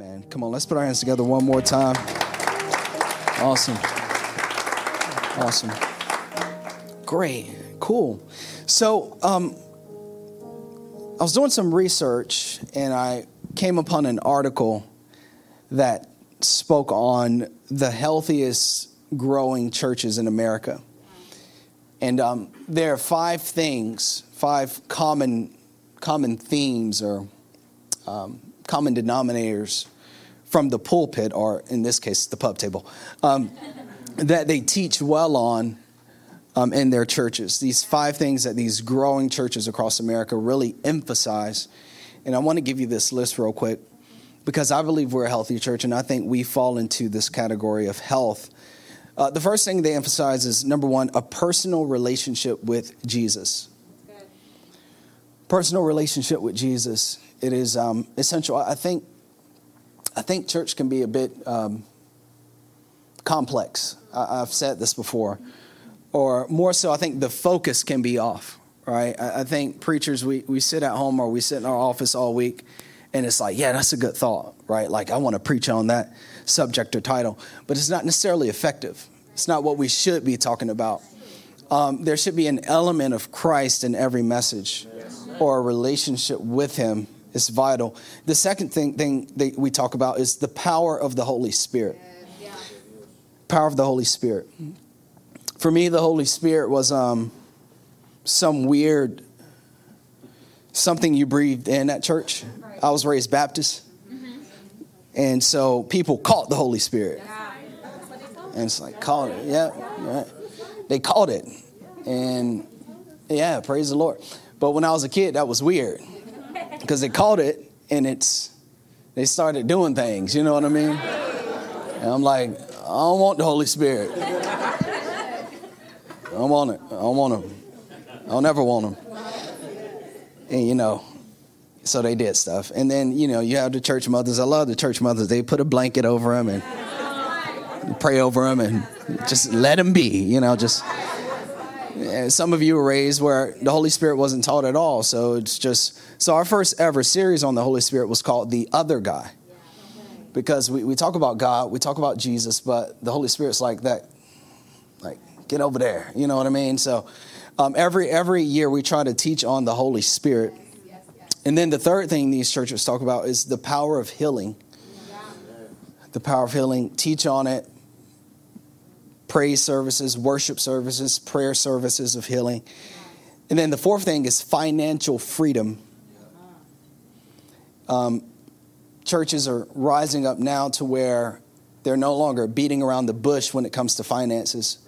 Amen. Come on, let's put our hands together one more time. Awesome. Awesome. Great. Cool. So, um, I was doing some research and I came upon an article that spoke on the healthiest growing churches in America. And um, there are five things, five common, common themes or um, common denominators from the pulpit, or in this case, the pub table, um, that they teach well on um, in their churches. These five things that these growing churches across America really emphasize. And I want to give you this list real quick because I believe we're a healthy church, and I think we fall into this category of health. Uh, the first thing they emphasize is number one, a personal relationship with Jesus. Personal relationship with Jesus. It is um, essential. I think. I think church can be a bit um, complex. I, have said this before, or more so, I think the focus can be off. Right? I, I think preachers we we sit at home or we sit in our office all week and it's like, yeah, that's a good thought, right? Like, I want to preach on that subject or title, but it's not necessarily effective. It's not what we should be talking about. Um, there should be an element of Christ in every message or a relationship with Him is vital. The second thing, thing that we talk about is the power of the Holy Spirit. Power of the Holy Spirit. For me, the Holy Spirit was um, some weird something you breathed in at church. I was raised Baptist. And so people caught the Holy Spirit. And it's like, caught it. Yeah. Right. They caught it. And yeah, praise the Lord. But when I was a kid, that was weird because they caught it and it's, they started doing things. You know what I mean? And I'm like, I don't want the Holy Spirit. I don't want it. I don't want him. I'll never want him. And you know, so they did stuff. And then, you know, you have the church mothers. I love the church mothers. They put a blanket over them and pray over them and just let them be, you know, just. Some of you were raised where the Holy Spirit wasn't taught at all. So it's just. So our first ever series on the Holy Spirit was called The Other Guy. Because we, we talk about God, we talk about Jesus, but the Holy Spirit's like that, like, get over there. You know what I mean? So um, every, every year we try to teach on the Holy Spirit and then the third thing these churches talk about is the power of healing. The power of healing. Teach on it. Praise services, worship services, prayer services of healing. And then the fourth thing is financial freedom. Um, churches are rising up now to where they're no longer beating around the bush when it comes to finances.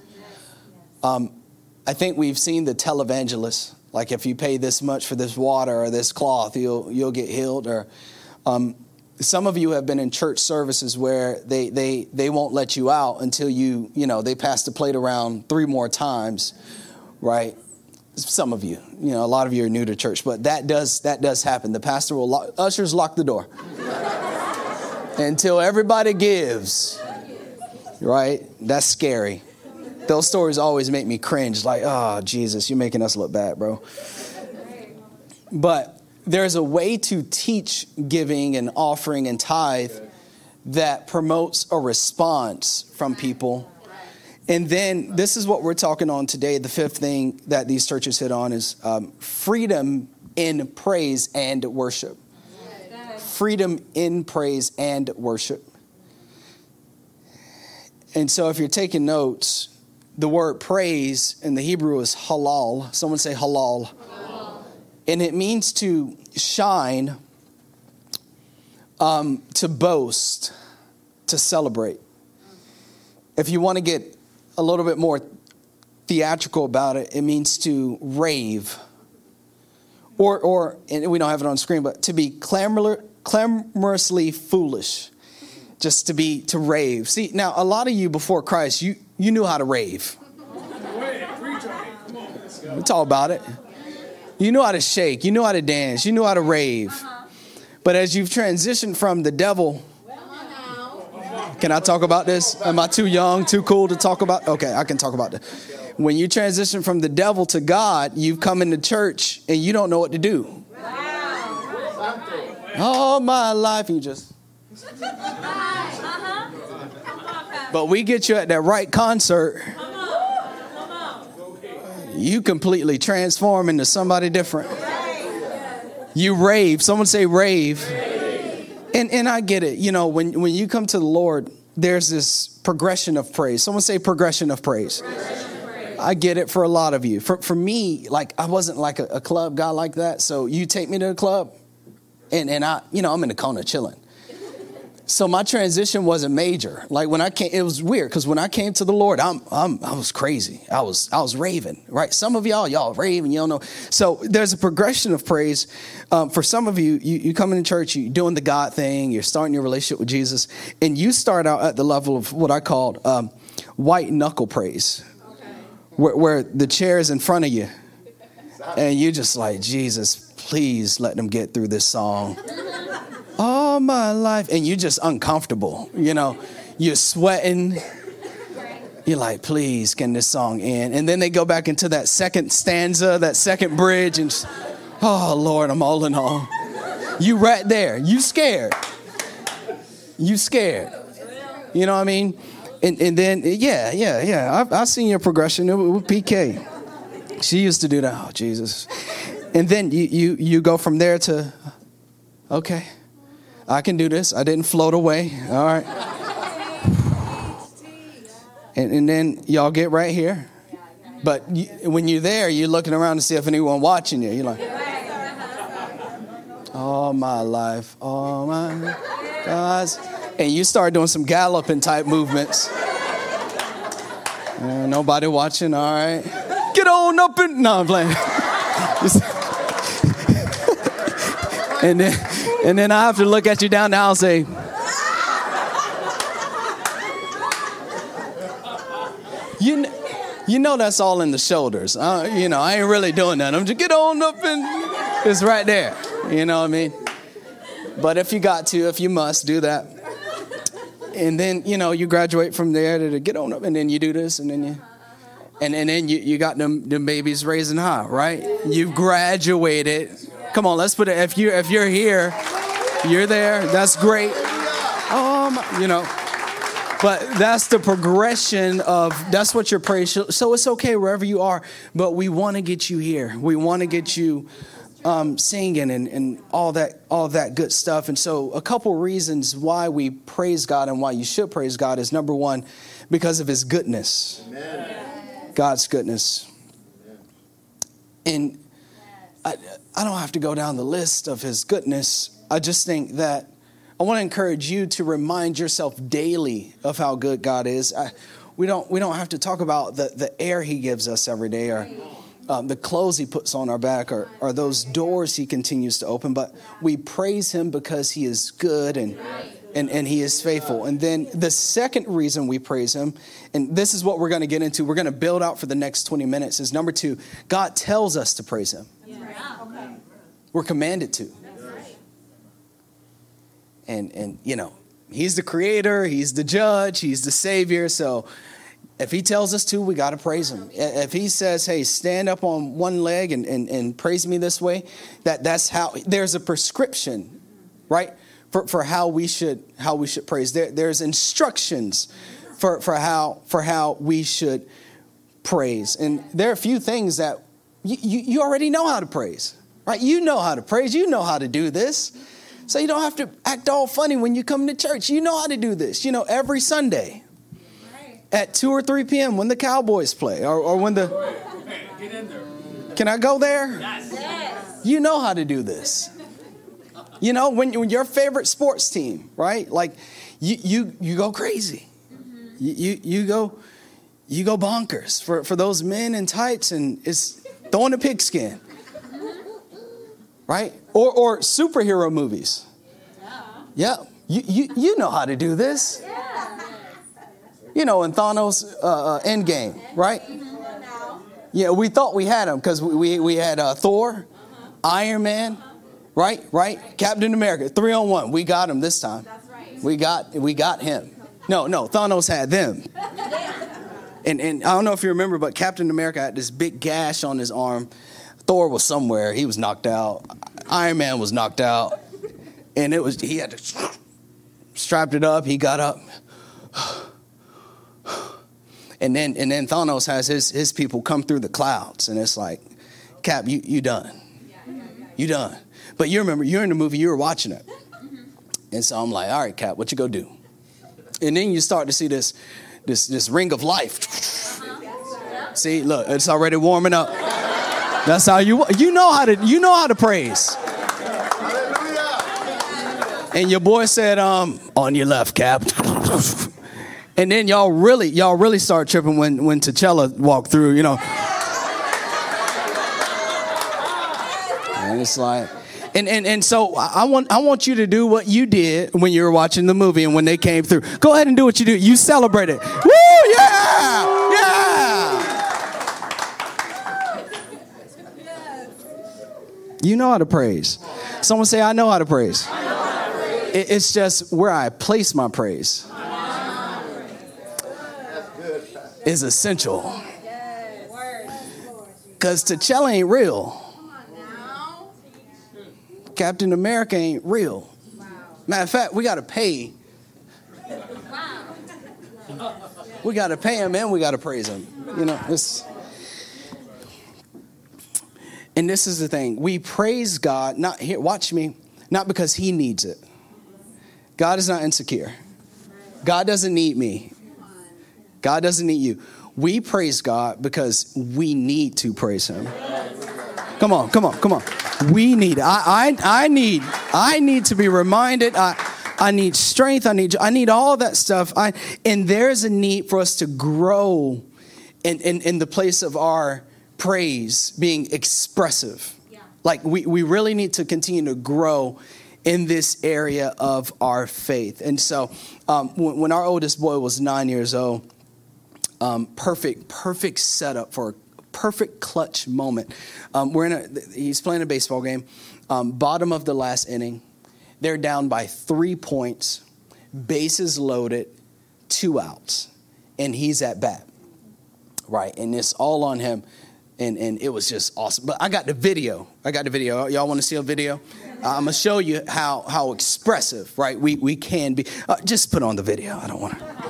Um, I think we've seen the televangelists like if you pay this much for this water or this cloth, you'll you'll get healed. Or um, some of you have been in church services where they they they won't let you out until you you know they pass the plate around three more times, right? Some of you, you know, a lot of you are new to church, but that does that does happen. The pastor will lock, ushers lock the door until everybody gives. Right? That's scary. Those stories always make me cringe, like, oh, Jesus, you're making us look bad, bro. But there's a way to teach giving and offering and tithe that promotes a response from people. And then this is what we're talking on today. The fifth thing that these churches hit on is um, freedom in praise and worship. Freedom in praise and worship. And so if you're taking notes, the word praise in the Hebrew is halal. Someone say halal. And it means to shine, um, to boast, to celebrate. If you want to get a little bit more theatrical about it, it means to rave. Or, or and we don't have it on screen, but to be clamor, clamorously foolish just to be to rave. See, now a lot of you before Christ, you you knew how to rave. We talk about it. You knew how to shake. You knew how to dance. You knew how to rave. But as you've transitioned from the devil, can I talk about this? Am I too young, too cool to talk about? Okay, I can talk about this. When you transition from the devil to God, you've come into church and you don't know what to do. All my life, you just But we get you at that right concert, you completely transform into somebody different. You rave. Someone say rave. And and I get it. You know, when when you come to the Lord, there's this progression of praise. Someone say progression of praise. I get it for a lot of you. For for me, like I wasn't like a, a club guy like that. So you take me to a club, and and I, you know, I'm in the corner chilling. So my transition wasn't major. Like when I came, it was weird because when I came to the Lord, I'm, I'm I was crazy. I was I was raving. Right? Some of y'all y'all raving. Don't know. So there's a progression of praise. Um, for some of you, you you come into church, you're doing the God thing, you're starting your relationship with Jesus, and you start out at the level of what I called um, white knuckle praise, okay. where, where the chair is in front of you, and you're just like Jesus, please let them get through this song all my life. And you're just uncomfortable, you know, you're sweating. You're like, please, can this song end? And then they go back into that second stanza, that second bridge, and just, oh, Lord, I'm all in all. You right there. You scared. You scared. You know what I mean? And, and then, yeah, yeah, yeah. I've, I've seen your progression with PK. She used to do that. Oh, Jesus. And then you, you, you go from there to, okay, I can do this. I didn't float away. All right. And, and then y'all get right here. But you, when you're there, you're looking around to see if anyone watching you. You're like, all my life, all my guys. And you start doing some galloping type movements. Uh, nobody watching, all right. Get on up and, no, I'm playing. and then and then I have to look at you down now and say, you, you know that's all in the shoulders. Uh, you know, I ain't really doing that. I'm just get on up and it's right there. You know what I mean? But if you got to, if you must, do that. And then, you know, you graduate from there to get on up and then you do this and then you and, and then you, you got them, them babies raising high, right? You've graduated Come on, let's put it. If you if you're here, you're there. That's great. Um, you know, but that's the progression of that's what your praise. So it's okay wherever you are, but we want to get you here. We want to get you um, singing and, and all that all that good stuff. And so a couple reasons why we praise God and why you should praise God is number one, because of His goodness, Amen. God's goodness. And I, I don't have to go down the list of his goodness. I just think that I want to encourage you to remind yourself daily of how good God is. I, we don't we don't have to talk about the, the air he gives us every day or um, the clothes he puts on our back or, or those doors he continues to open, but we praise him because he is good and and, and he is faithful. And then the second reason we praise him, and this is what we're going to get into, we're going to build out for the next 20 minutes, is number two, God tells us to praise him. We're commanded to. And and you know, he's the creator, he's the judge, he's the savior, so if he tells us to, we got to praise him. If he says, hey, stand up on one leg and, and, and praise me this way, that, that's how, there's a prescription, right, for, for how we should, how we should praise. There, there's instructions for, for, how, for how we should praise. And there are a few things that you, you, you already know how to praise. Right? You know how to praise. You know how to do this. So you don't have to act all funny when you come to church. You know how to do this. You know, every Sunday at 2 or 3 p.m. when the Cowboys play or, or when the. Can I go there? Yes. You know how to do this. You know, when, when your favorite sports team, right? Like you, you, you go crazy. Mm-hmm. You, you, you go you go bonkers for, for those men in tights and it's throwing a pigskin right? Or, or superhero movies. Yeah, you, you, you know how to do this. You know, in Thanos' uh, uh Endgame, right? Yeah, we thought we had him because we, we, we, had uh, Thor, Iron Man, right? Right? Captain America, three on one. We got him this time. We got we got him. No, no, Thanos had them. And, and I don't know if you remember, but Captain America had this big gash on his arm Thor was somewhere. He was knocked out. Iron Man was knocked out. And it was, he had to, strapped it up. He got up. And then, and then Thanos has his, his people come through the clouds. And it's like, Cap, you, you done. You done. But you remember, you're in the movie, you were watching it. And so I'm like, all right, Cap, what you go do? And then you start to see this, this, this ring of life. Uh-huh. See, look, it's already warming up. That's how you you know how to you know how to praise. And your boy said, um, on your left, Cap. And then y'all really, y'all really start tripping when when T'Challa walked through, you know. And it's like, and, and, and so I want, I want you to do what you did when you were watching the movie and when they came through. Go ahead and do what you do. You celebrate it. Woo, yeah, yeah. You know how to praise. Someone say, I know how to praise. It's just where I place my praise is essential. Because T'Challa ain't real. Captain America ain't real. Matter of fact, we got to pay. We got to pay him and we got to praise him. You know, this. And this is the thing. We praise God, not here, watch me, not because he needs it. God is not insecure. God doesn't need me. God doesn't need you. We praise God because we need to praise him. Come on, come on, come on. We need I I I need I need to be reminded. I I need strength. I need I need all that stuff. I and there's a need for us to grow in, in, in the place of our praise being expressive. Yeah. Like we, we really need to continue to grow in this area of our faith. And so um, when, when, our oldest boy was nine years old, um, perfect, perfect setup for a perfect clutch moment. Um, we're in a, he's playing a baseball game, um, bottom of the last inning. They're down by three points, bases loaded, two outs, and he's at bat. Right, and it's all on him and, and it was just awesome. But I got the video. I got the video. Y'all want to see a video? Uh, I'm gonna show you how how expressive, right? We we can be. Uh, just put on the video. I don't want to.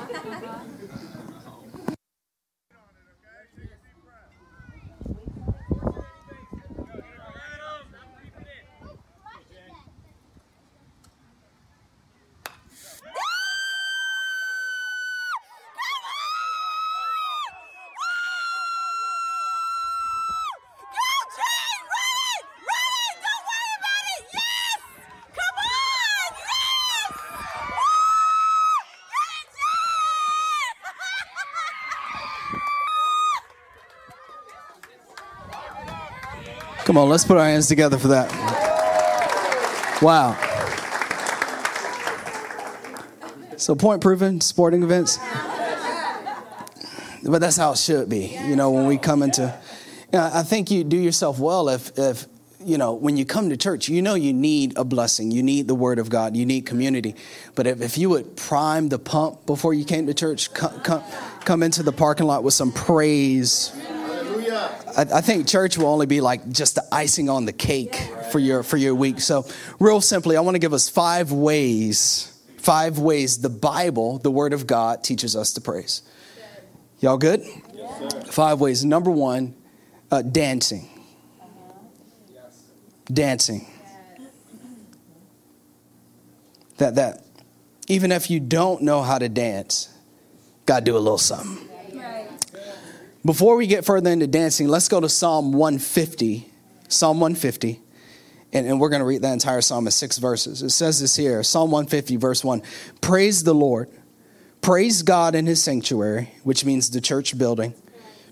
Come on, let's put our hands together for that. Wow. So, point proven, sporting events. But that's how it should be. You know, when we come into, you know, I think you do yourself well if, if, you know, when you come to church, you know you need a blessing. You need the word of God. You need community. But if, if you would prime the pump before you came to church, come, come, come into the parking lot with some praise I, I think church will only be like just the icing on the cake for your for your week. So, real simply, I want to give us five ways, five ways the Bible, the Word of God, teaches us to praise. Y'all good? Five ways. Number one, uh, dancing. Dancing. That that even if you don't know how to dance, God do a little something. Before we get further into dancing, let's go to Psalm 150. Psalm 150. And, and we're going to read that entire psalm in six verses. It says this here Psalm 150, verse 1. Praise the Lord. Praise God in his sanctuary, which means the church building.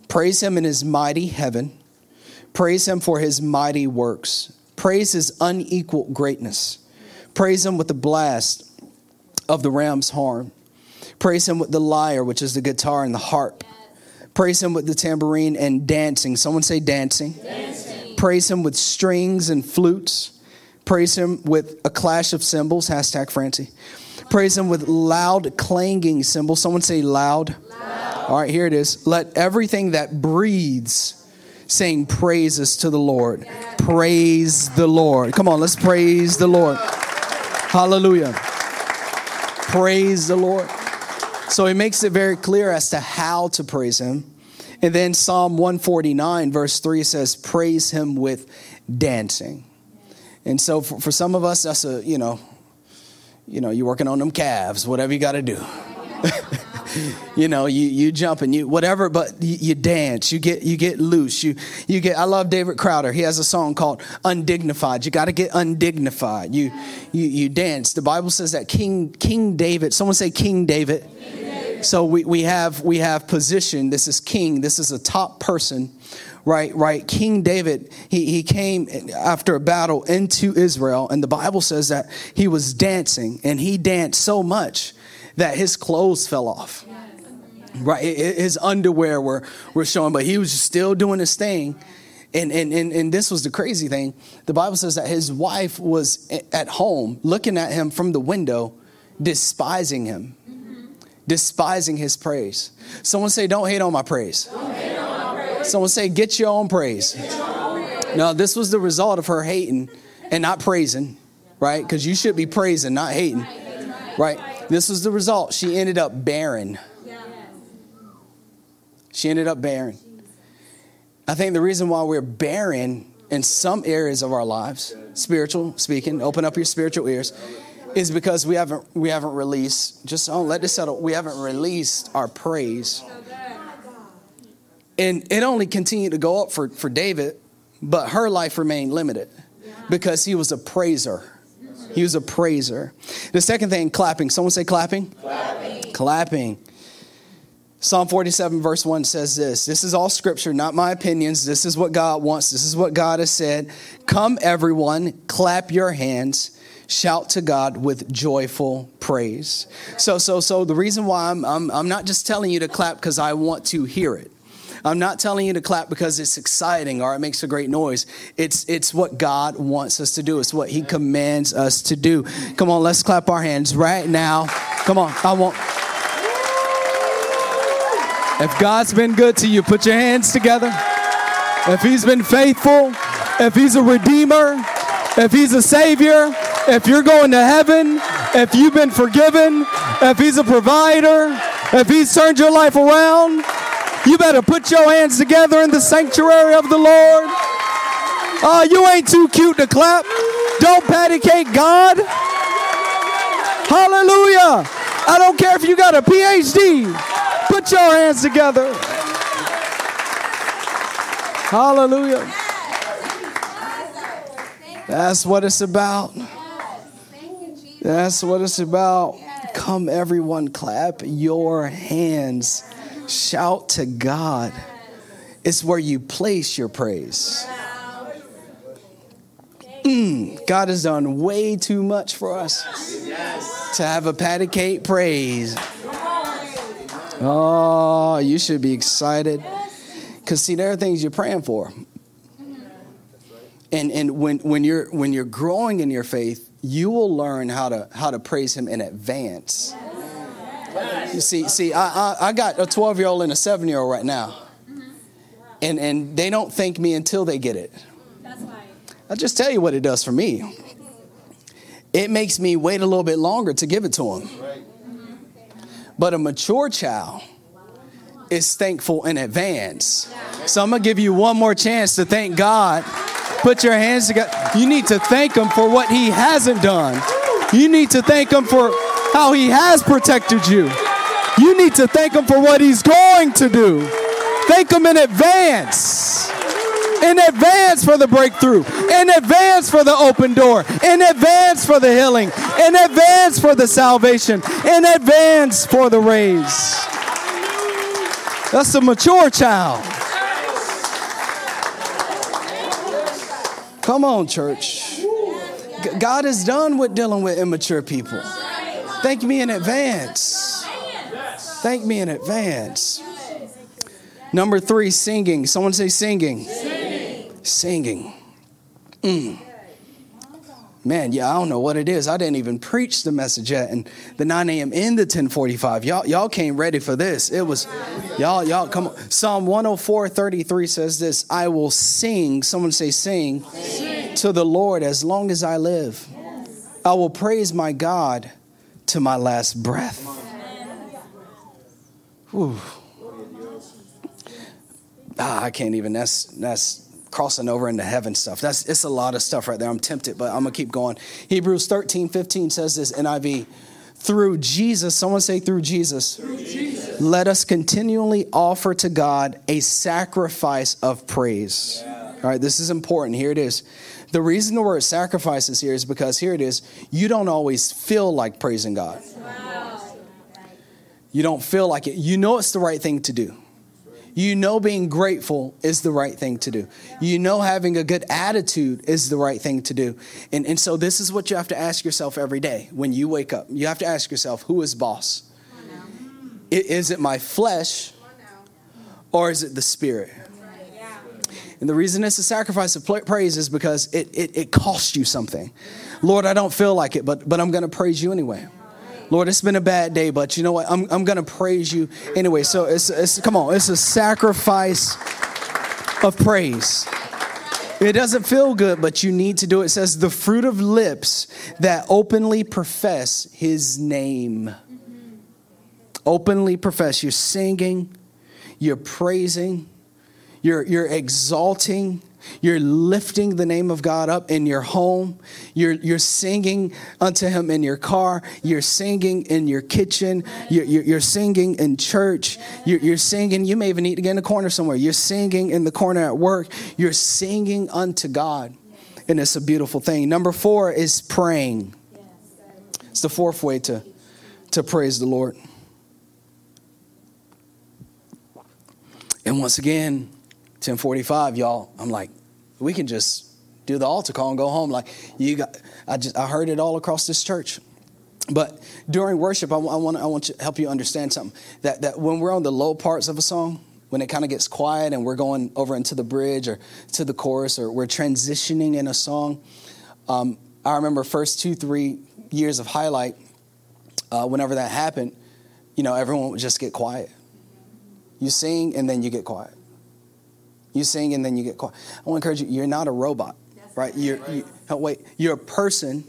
Praise him in his mighty heaven. Praise him for his mighty works. Praise his unequaled greatness. Praise him with the blast of the ram's horn. Praise him with the lyre, which is the guitar and the harp. Praise Him with the tambourine and dancing. Someone say dancing. dancing. Praise Him with strings and flutes. Praise Him with a clash of cymbals. Hashtag Francie. Praise Him with loud clanging cymbals. Someone say loud. loud. All right, here it is. Let everything that breathes sing praises to the Lord. Praise the Lord. Come on, let's praise the Lord. Hallelujah. praise the Lord. So he makes it very clear as to how to praise him. And then Psalm 149, verse 3 says, Praise him with dancing. And so for, for some of us, that's a, you know, you know, you're working on them calves, whatever you got to do. you know, you, you jump and you whatever, but you, you, dance, you get you get loose. You you get. I love David Crowder. He has a song called "Undignified." You got to get undignified. You you you dance. The Bible says that King King David. Someone say King David. King David. So we, we have we have position. This is king. This is a top person right right king david he, he came after a battle into israel and the bible says that he was dancing and he danced so much that his clothes fell off. Right, his underwear were, were showing, but he was still doing his thing. And, and, and, and this was the crazy thing. The Bible says that his wife was at home looking at him from the window, despising him, despising his praise. Someone say, Don't hate on my praise. On my praise. Someone say, Get your own praise. Your own praise. No, this was the result of her hating and not praising, right? Because you should be praising, not hating, right? This was the result. She ended up barren. She ended up barren. I think the reason why we're barren in some areas of our lives, spiritual speaking, open up your spiritual ears, is because we haven't we haven't released. Just oh, let this settle. We haven't released our praise, and it only continued to go up for for David, but her life remained limited because he was a praiser. He was a praiser. The second thing, clapping. Someone say clapping. Clapping. Clapping. Psalm 47, verse 1 says this This is all scripture, not my opinions. This is what God wants. This is what God has said. Come, everyone, clap your hands shout to God with joyful praise. So, so, so the reason why I'm, I'm, I'm not just telling you to clap because I want to hear it. I'm not telling you to clap because it's exciting or it makes a great noise. It's it's what God wants us to do. It's what He commands us to do. Come on, let's clap our hands right now. Come on, I want. If God's been good to you, put your hands together. If He's been faithful, if He's a redeemer, if He's a savior, if you're going to heaven, if you've been forgiven, if He's a provider, if He's turned your life around, you better put your hands together in the sanctuary of the Lord. Oh, you ain't too cute to clap. Don't patty cake God. Hallelujah. I don't care if you got a PhD. Put your hands together. Hallelujah. That's what it's about. That's what it's about. Come, everyone, clap your hands. Shout to God. It's where you place your praise. Mm, God has done way too much for us to have a patty cake praise. Oh, you should be excited. Because see, there are things you're praying for. And, and when, when, you're, when you're growing in your faith, you will learn how to, how to praise Him in advance. You see, see, I, I, I got a 12 year old and a seven year old right now. And, and they don't thank me until they get it. I'll just tell you what it does for me. It makes me wait a little bit longer to give it to them. But a mature child is thankful in advance. So I'm going to give you one more chance to thank God. Put your hands together. You need to thank Him for what He hasn't done. You need to thank Him for how He has protected you. You need to thank Him for what He's going to do. Thank Him in advance. In advance for the breakthrough, in advance for the open door, in advance for the healing, in advance for the salvation, in advance for the raise. That's a mature child. Come on, church. God is done with dealing with immature people. Thank me in advance. Thank me in advance. Number three, singing. Someone say singing. Singing. singing. Mm. Man, yeah, I don't know what it is. I didn't even preach the message yet, and the 9 a.m. in the 1045. Y'all, y'all came ready for this. It was, y'all, y'all come on. Psalm 104, 33 says this I will sing, someone say sing, sing. to the Lord as long as I live. I will praise my God to my last breath. Whew. Ah, I can't even. That's that's crossing over into heaven stuff. That's it's a lot of stuff right there. I'm tempted, but I'm gonna keep going. Hebrews 13, 15 says this NIV. Through Jesus, someone say through Jesus. Through Jesus. Let us continually offer to God a sacrifice of praise. Yeah. All right, this is important. Here it is. The reason the word sacrifice is here is because here it is. You don't always feel like praising God. Wow. You don't feel like it. You know it's the right thing to do. You know being grateful is the right thing to do. You know having a good attitude is the right thing to do. And, and so this is what you have to ask yourself every day when you wake up. You have to ask yourself, who is boss? Is it my flesh or is it the spirit? And the reason it's a sacrifice of praise is because it, it, it costs you something. Lord, I don't feel like it, but, but I'm going to praise you anyway. Lord, it's been a bad day, but you know what? I'm, I'm going to praise you anyway. So it's, it's, come on, it's a sacrifice of praise. It doesn't feel good, but you need to do it. It says, the fruit of lips that openly profess his name. Openly profess. You're singing, you're praising, you're, you're exalting you're lifting the name of God up in your home. You're, you're singing unto Him in your car. You're singing in your kitchen. You're, you're, you're singing in church. You're, you're singing. You may even need to get in a corner somewhere. You're singing in the corner at work. You're singing unto God. And it's a beautiful thing. Number four is praying. It's the fourth way to, to praise the Lord. And once again, 1045, y'all, I'm like, we can just do the altar call and go home. Like you got, I just, I heard it all across this church. But during worship, I, I want, I want to help you understand something. That, that when we're on the low parts of a song, when it kind of gets quiet and we're going over into the bridge or to the chorus or we're transitioning in a song, um, I remember first two, three years of highlight, uh, whenever that happened, you know, everyone would just get quiet. You sing and then you get quiet. You sing and then you get quiet. I want to encourage you, you're not a robot, right? You're, you, oh, wait, you're a person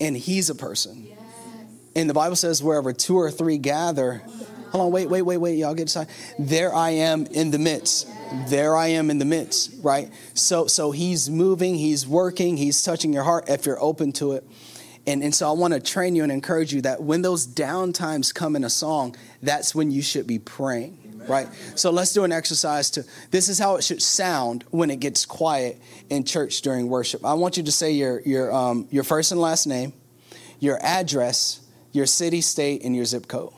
and he's a person. And the Bible says, wherever two or three gather, hold on, wait, wait, wait, wait, y'all get aside. There I am in the midst. There I am in the midst, right? So, so he's moving, he's working, he's touching your heart if you're open to it. And, and so I want to train you and encourage you that when those down times come in a song, that's when you should be praying right? So let's do an exercise to this is how it should sound when it gets quiet in church during worship. I want you to say your your um, your first and last name, your address, your city, state, and your zip code.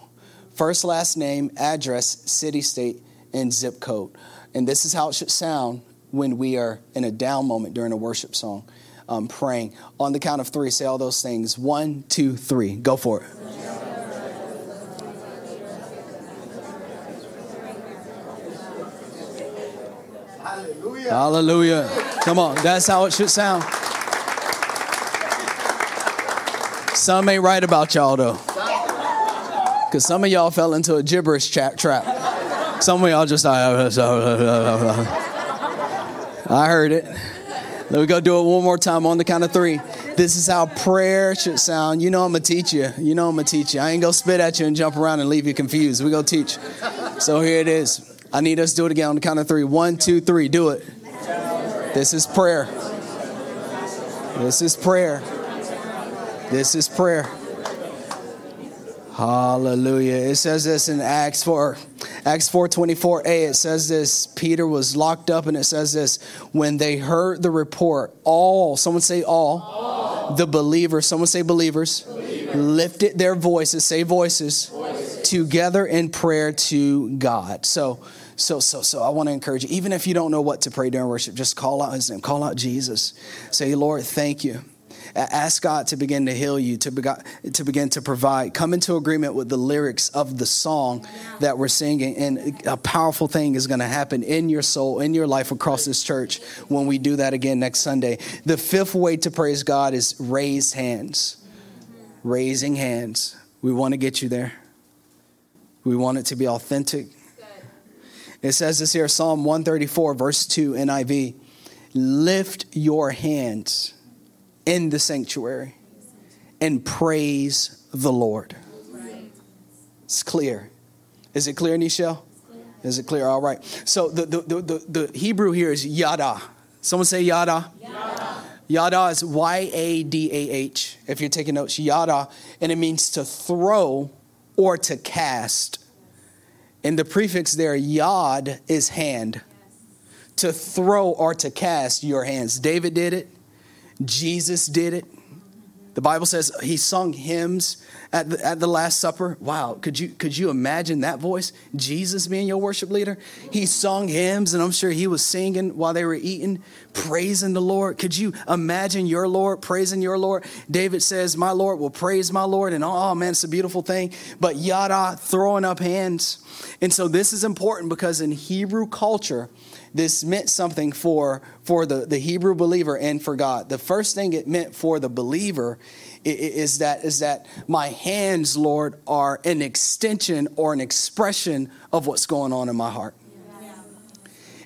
First, last name, address, city, state, and zip code. And this is how it should sound when we are in a down moment during a worship song, um, praying. On the count of three, say all those things. One, two, three. Go for it. Hallelujah. Come on, that's how it should sound. Some ain't right about y'all though. Because some of y'all fell into a gibberish trap. Some of y'all just, I heard it. Let me go do it one more time on the count of three. This is how prayer should sound. You know I'm gonna teach you. You know I'm gonna teach you. I ain't gonna spit at you and jump around and leave you confused. We go teach. So here it is. I need us to do it again on the count of three. One, two, three. Do it. This is prayer. This is prayer. This is prayer. Hallelujah. It says this in Acts 4. Acts 4:24a it says this Peter was locked up and it says this when they heard the report all someone say all, all. the believers someone say believers, believers. lifted their voices say voices, voices together in prayer to God. So so, so, so I want to encourage you, even if you don't know what to pray during worship, just call out his name, call out Jesus. Say, Lord, thank you. Ask God to begin to heal you, to, to begin to provide. Come into agreement with the lyrics of the song that we're singing. And a powerful thing is going to happen in your soul, in your life across this church when we do that again next Sunday. The fifth way to praise God is raise hands. Raising hands. We want to get you there. We want it to be authentic. It says this here Psalm 134, verse 2, NIV Lift your hands in the sanctuary and praise the Lord. It's clear. Is it clear, Nichelle? Is it clear? All right. So the, the, the, the, Hebrew here is yada. Someone say yada. Yada. Yada is Y A D A H. If you're taking notes, yada, and it means to throw or to cast. And the prefix there, yod, is hand. To throw or to cast your hands. David did it. Jesus did it. The Bible says he sung hymns at the, at the Last Supper. Wow, could you, could you imagine that voice? Jesus being your worship leader? He sung hymns, and I'm sure he was singing while they were eating, praising the Lord. Could you imagine your Lord praising your Lord? David says, My Lord will praise my Lord, and oh man, it's a beautiful thing. But yada, throwing up hands. And so this is important because in Hebrew culture, this meant something for, for the, the Hebrew believer and for God. The first thing it meant for the believer is that, is that my hands, Lord, are an extension or an expression of what's going on in my heart.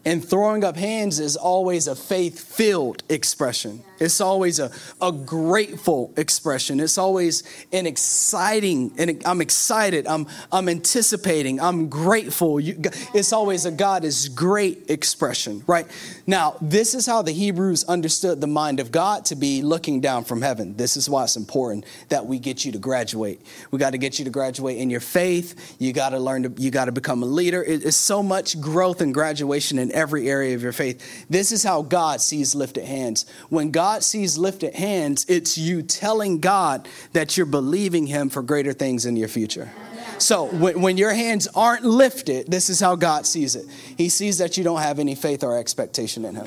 And throwing up hands is always a faith filled expression. It's always a, a grateful expression. It's always an exciting, and I'm excited, I'm, I'm anticipating, I'm grateful. You, it's always a God is great expression, right? Now, this is how the Hebrews understood the mind of God to be looking down from heaven. This is why it's important that we get you to graduate. We got to get you to graduate in your faith. You got to learn to, you got to become a leader. It's so much growth and graduation in every area of your faith. This is how God sees lifted hands. When God sees lifted hands, it's you telling God that you're believing Him for greater things in your future. So when, when your hands aren't lifted, this is how God sees it. He sees that you don't have any faith or expectation in Him.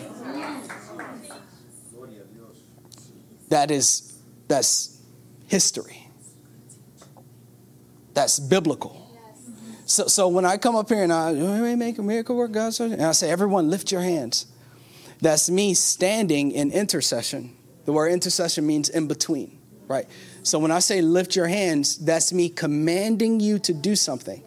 That is, that's history. That's biblical. So, so when I come up here and I make a miracle work, God, and I say, everyone lift your hands. That's me standing in intercession. The word intercession means in between, right? So when I say lift your hands, that's me commanding you to do something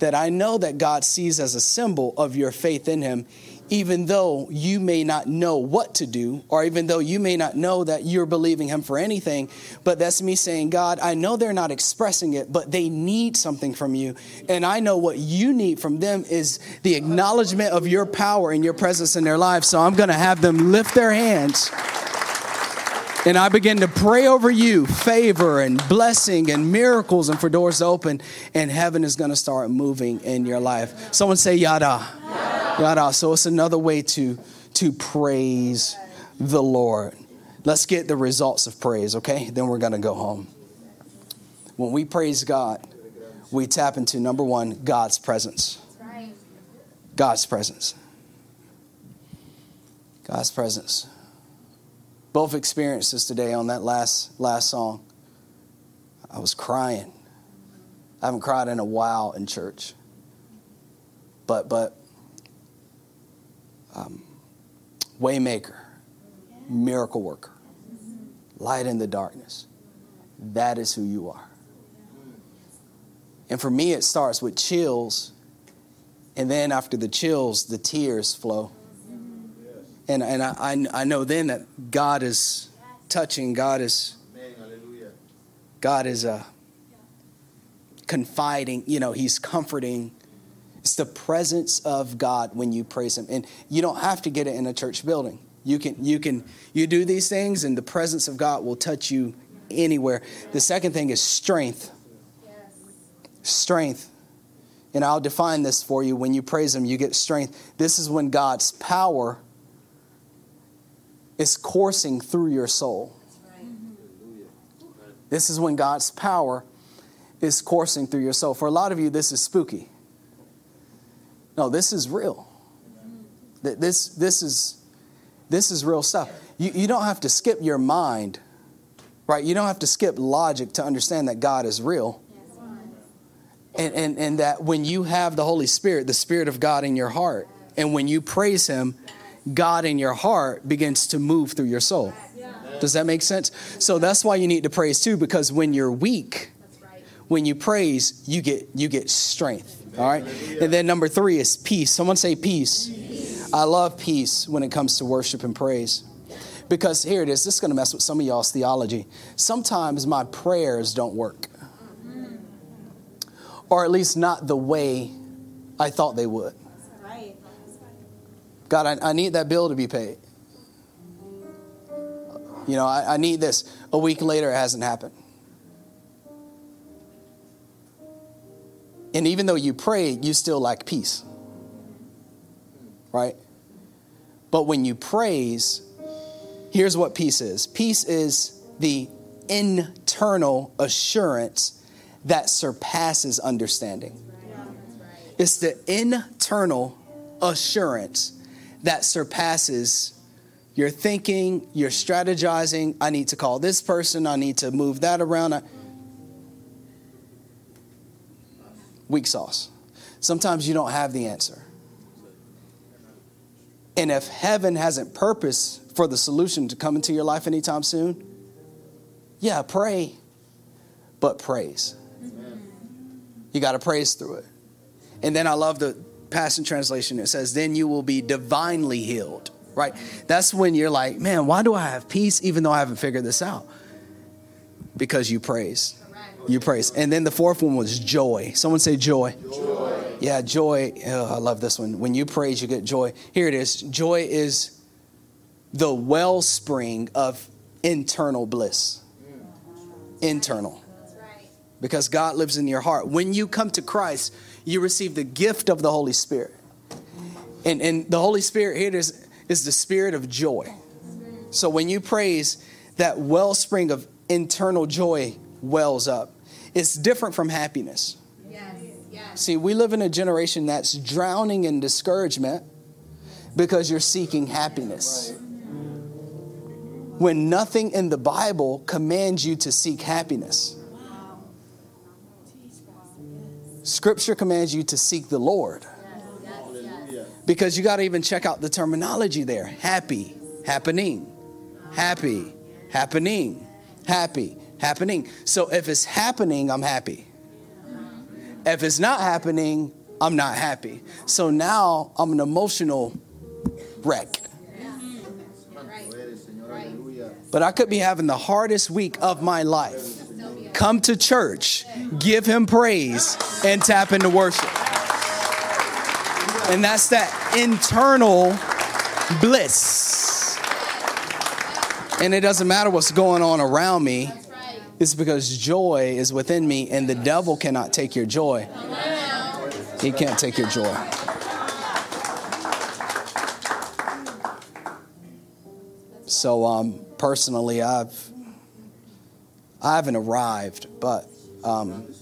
that I know that God sees as a symbol of your faith in Him, even though you may not know what to do, or even though you may not know that you're believing Him for anything. But that's me saying, God, I know they're not expressing it, but they need something from you. And I know what you need from them is the acknowledgement of your power and your presence in their lives. So I'm going to have them lift their hands. And I begin to pray over you favor and blessing and miracles and for doors to open, and heaven is going to start moving in your life. Someone say, Yada. Yada. So it's another way to, to praise the Lord. Let's get the results of praise, okay? Then we're going to go home. When we praise God, we tap into number one, God's presence. God's presence. God's presence both experiences today on that last last song. I was crying. I haven't cried in a while in church. But but um, waymaker, miracle worker, light in the darkness. That is who you are. And for me, it starts with chills, and then after the chills, the tears flow and, and I, I know then that God is touching, God is, God is uh, confiding, you know, He's comforting. It's the presence of God when you praise Him. And you don't have to get it in a church building. You can, you can, you do these things and the presence of God will touch you anywhere. The second thing is strength. Strength. And I'll define this for you. When you praise Him, you get strength. This is when God's power is coursing through your soul. This is when God's power is coursing through your soul. For a lot of you, this is spooky. No, this is real. This, this, is, this is real stuff. You, you don't have to skip your mind, right? You don't have to skip logic to understand that God is real. And, and, and that when you have the Holy Spirit, the Spirit of God in your heart, and when you praise Him, God in your heart begins to move through your soul. Does that make sense? So that's why you need to praise too, because when you're weak, when you praise, you get you get strength. All right. And then number three is peace. Someone say peace. peace. I love peace when it comes to worship and praise. Because here it is, this is going to mess with some of y'all's theology. Sometimes my prayers don't work, or at least not the way I thought they would. God, I, I need that bill to be paid. You know, I, I need this. A week later, it hasn't happened. And even though you prayed, you still lack peace. Right? But when you praise, here's what peace is peace is the internal assurance that surpasses understanding. It's the internal assurance that surpasses your thinking, your strategizing. I need to call this person, I need to move that around. Weak sauce. Sometimes you don't have the answer. And if heaven hasn't purpose for the solution to come into your life anytime soon, yeah, pray, but praise. You got to praise through it. And then I love the Passion Translation. It says, Then you will be divinely healed, right? That's when you're like, Man, why do I have peace even though I haven't figured this out? Because you praise. You praise. And then the fourth one was joy. Someone say joy. Joy. Yeah, joy. Oh, I love this one. When you praise, you get joy. Here it is. Joy is the wellspring of internal bliss. Mm. Internal. Because God lives in your heart. When you come to Christ, you receive the gift of the Holy Spirit. And, and the Holy Spirit here is, is the spirit of joy. Mm-hmm. So when you praise, that wellspring of internal joy wells up. It's different from happiness. Yes, yes. See, we live in a generation that's drowning in discouragement because you're seeking happiness. When nothing in the Bible commands you to seek happiness. Scripture commands you to seek the Lord. Because you got to even check out the terminology there happy, happening, happy, happening, happy, happening. So if it's happening, I'm happy. If it's not happening, I'm not happy. So now I'm an emotional wreck. But I could be having the hardest week of my life come to church, give him praise, and tap into worship. And that's that internal bliss. And it doesn't matter what's going on around me, it's because joy is within me, and the devil cannot take your joy. He can't take your joy. So, um, personally, I've I haven't arrived, but um,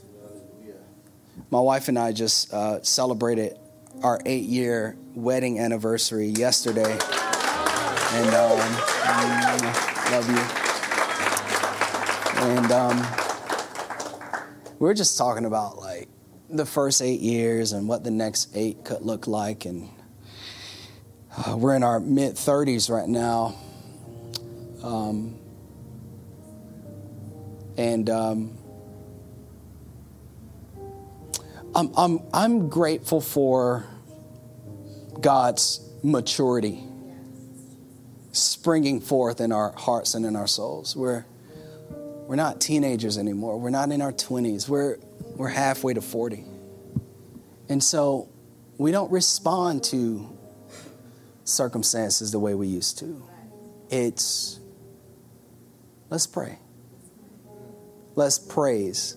my wife and I just uh, celebrated our eight year wedding anniversary yesterday. And um, love you. And um, we were just talking about like the first eight years and what the next eight could look like. And uh, we're in our mid 30s right now. Um, and um, I'm, I'm, I'm grateful for God's maturity springing forth in our hearts and in our souls. We're, we're not teenagers anymore. We're not in our 20s. We're, we're halfway to 40. And so we don't respond to circumstances the way we used to. It's, let's pray. Let's praise.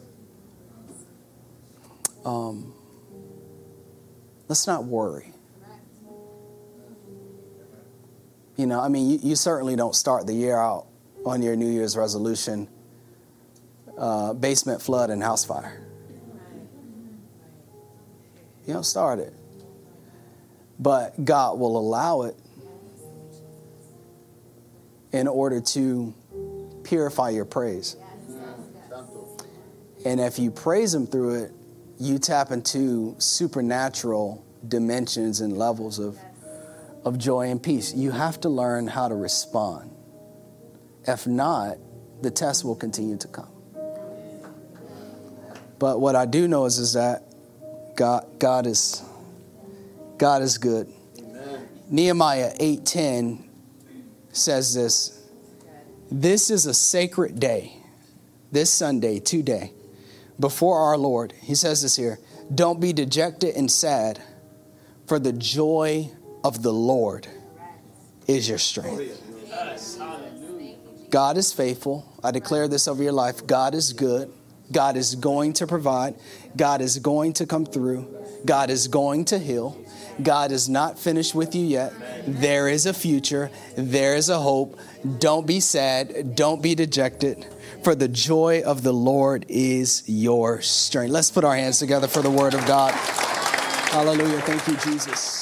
Um, let's not worry. You know, I mean, you, you, certainly don't start the year out on your New Year's resolution uh, basement flood and house fire. You don't start it. But God will allow it in order to purify your praise. And if you praise Him through it, you tap into supernatural dimensions and levels of, of joy and peace. You have to learn how to respond. If not, the test will continue to come. But what I do know is, is that God, God is God is good. Amen. Nehemiah 8:10 says this. This is a sacred day. This Sunday, today, before our Lord. He says this here Don't be dejected and sad, for the joy of the Lord is your strength. God is faithful. I declare this over your life. God is good. God is going to provide. God is going to come through. God is going to heal. God is not finished with you yet. There is a future. There is a hope. Don't be sad. Don't be dejected. For the joy of the Lord is your strength. Let's put our hands together for the word of God. Hallelujah. Thank you, Jesus.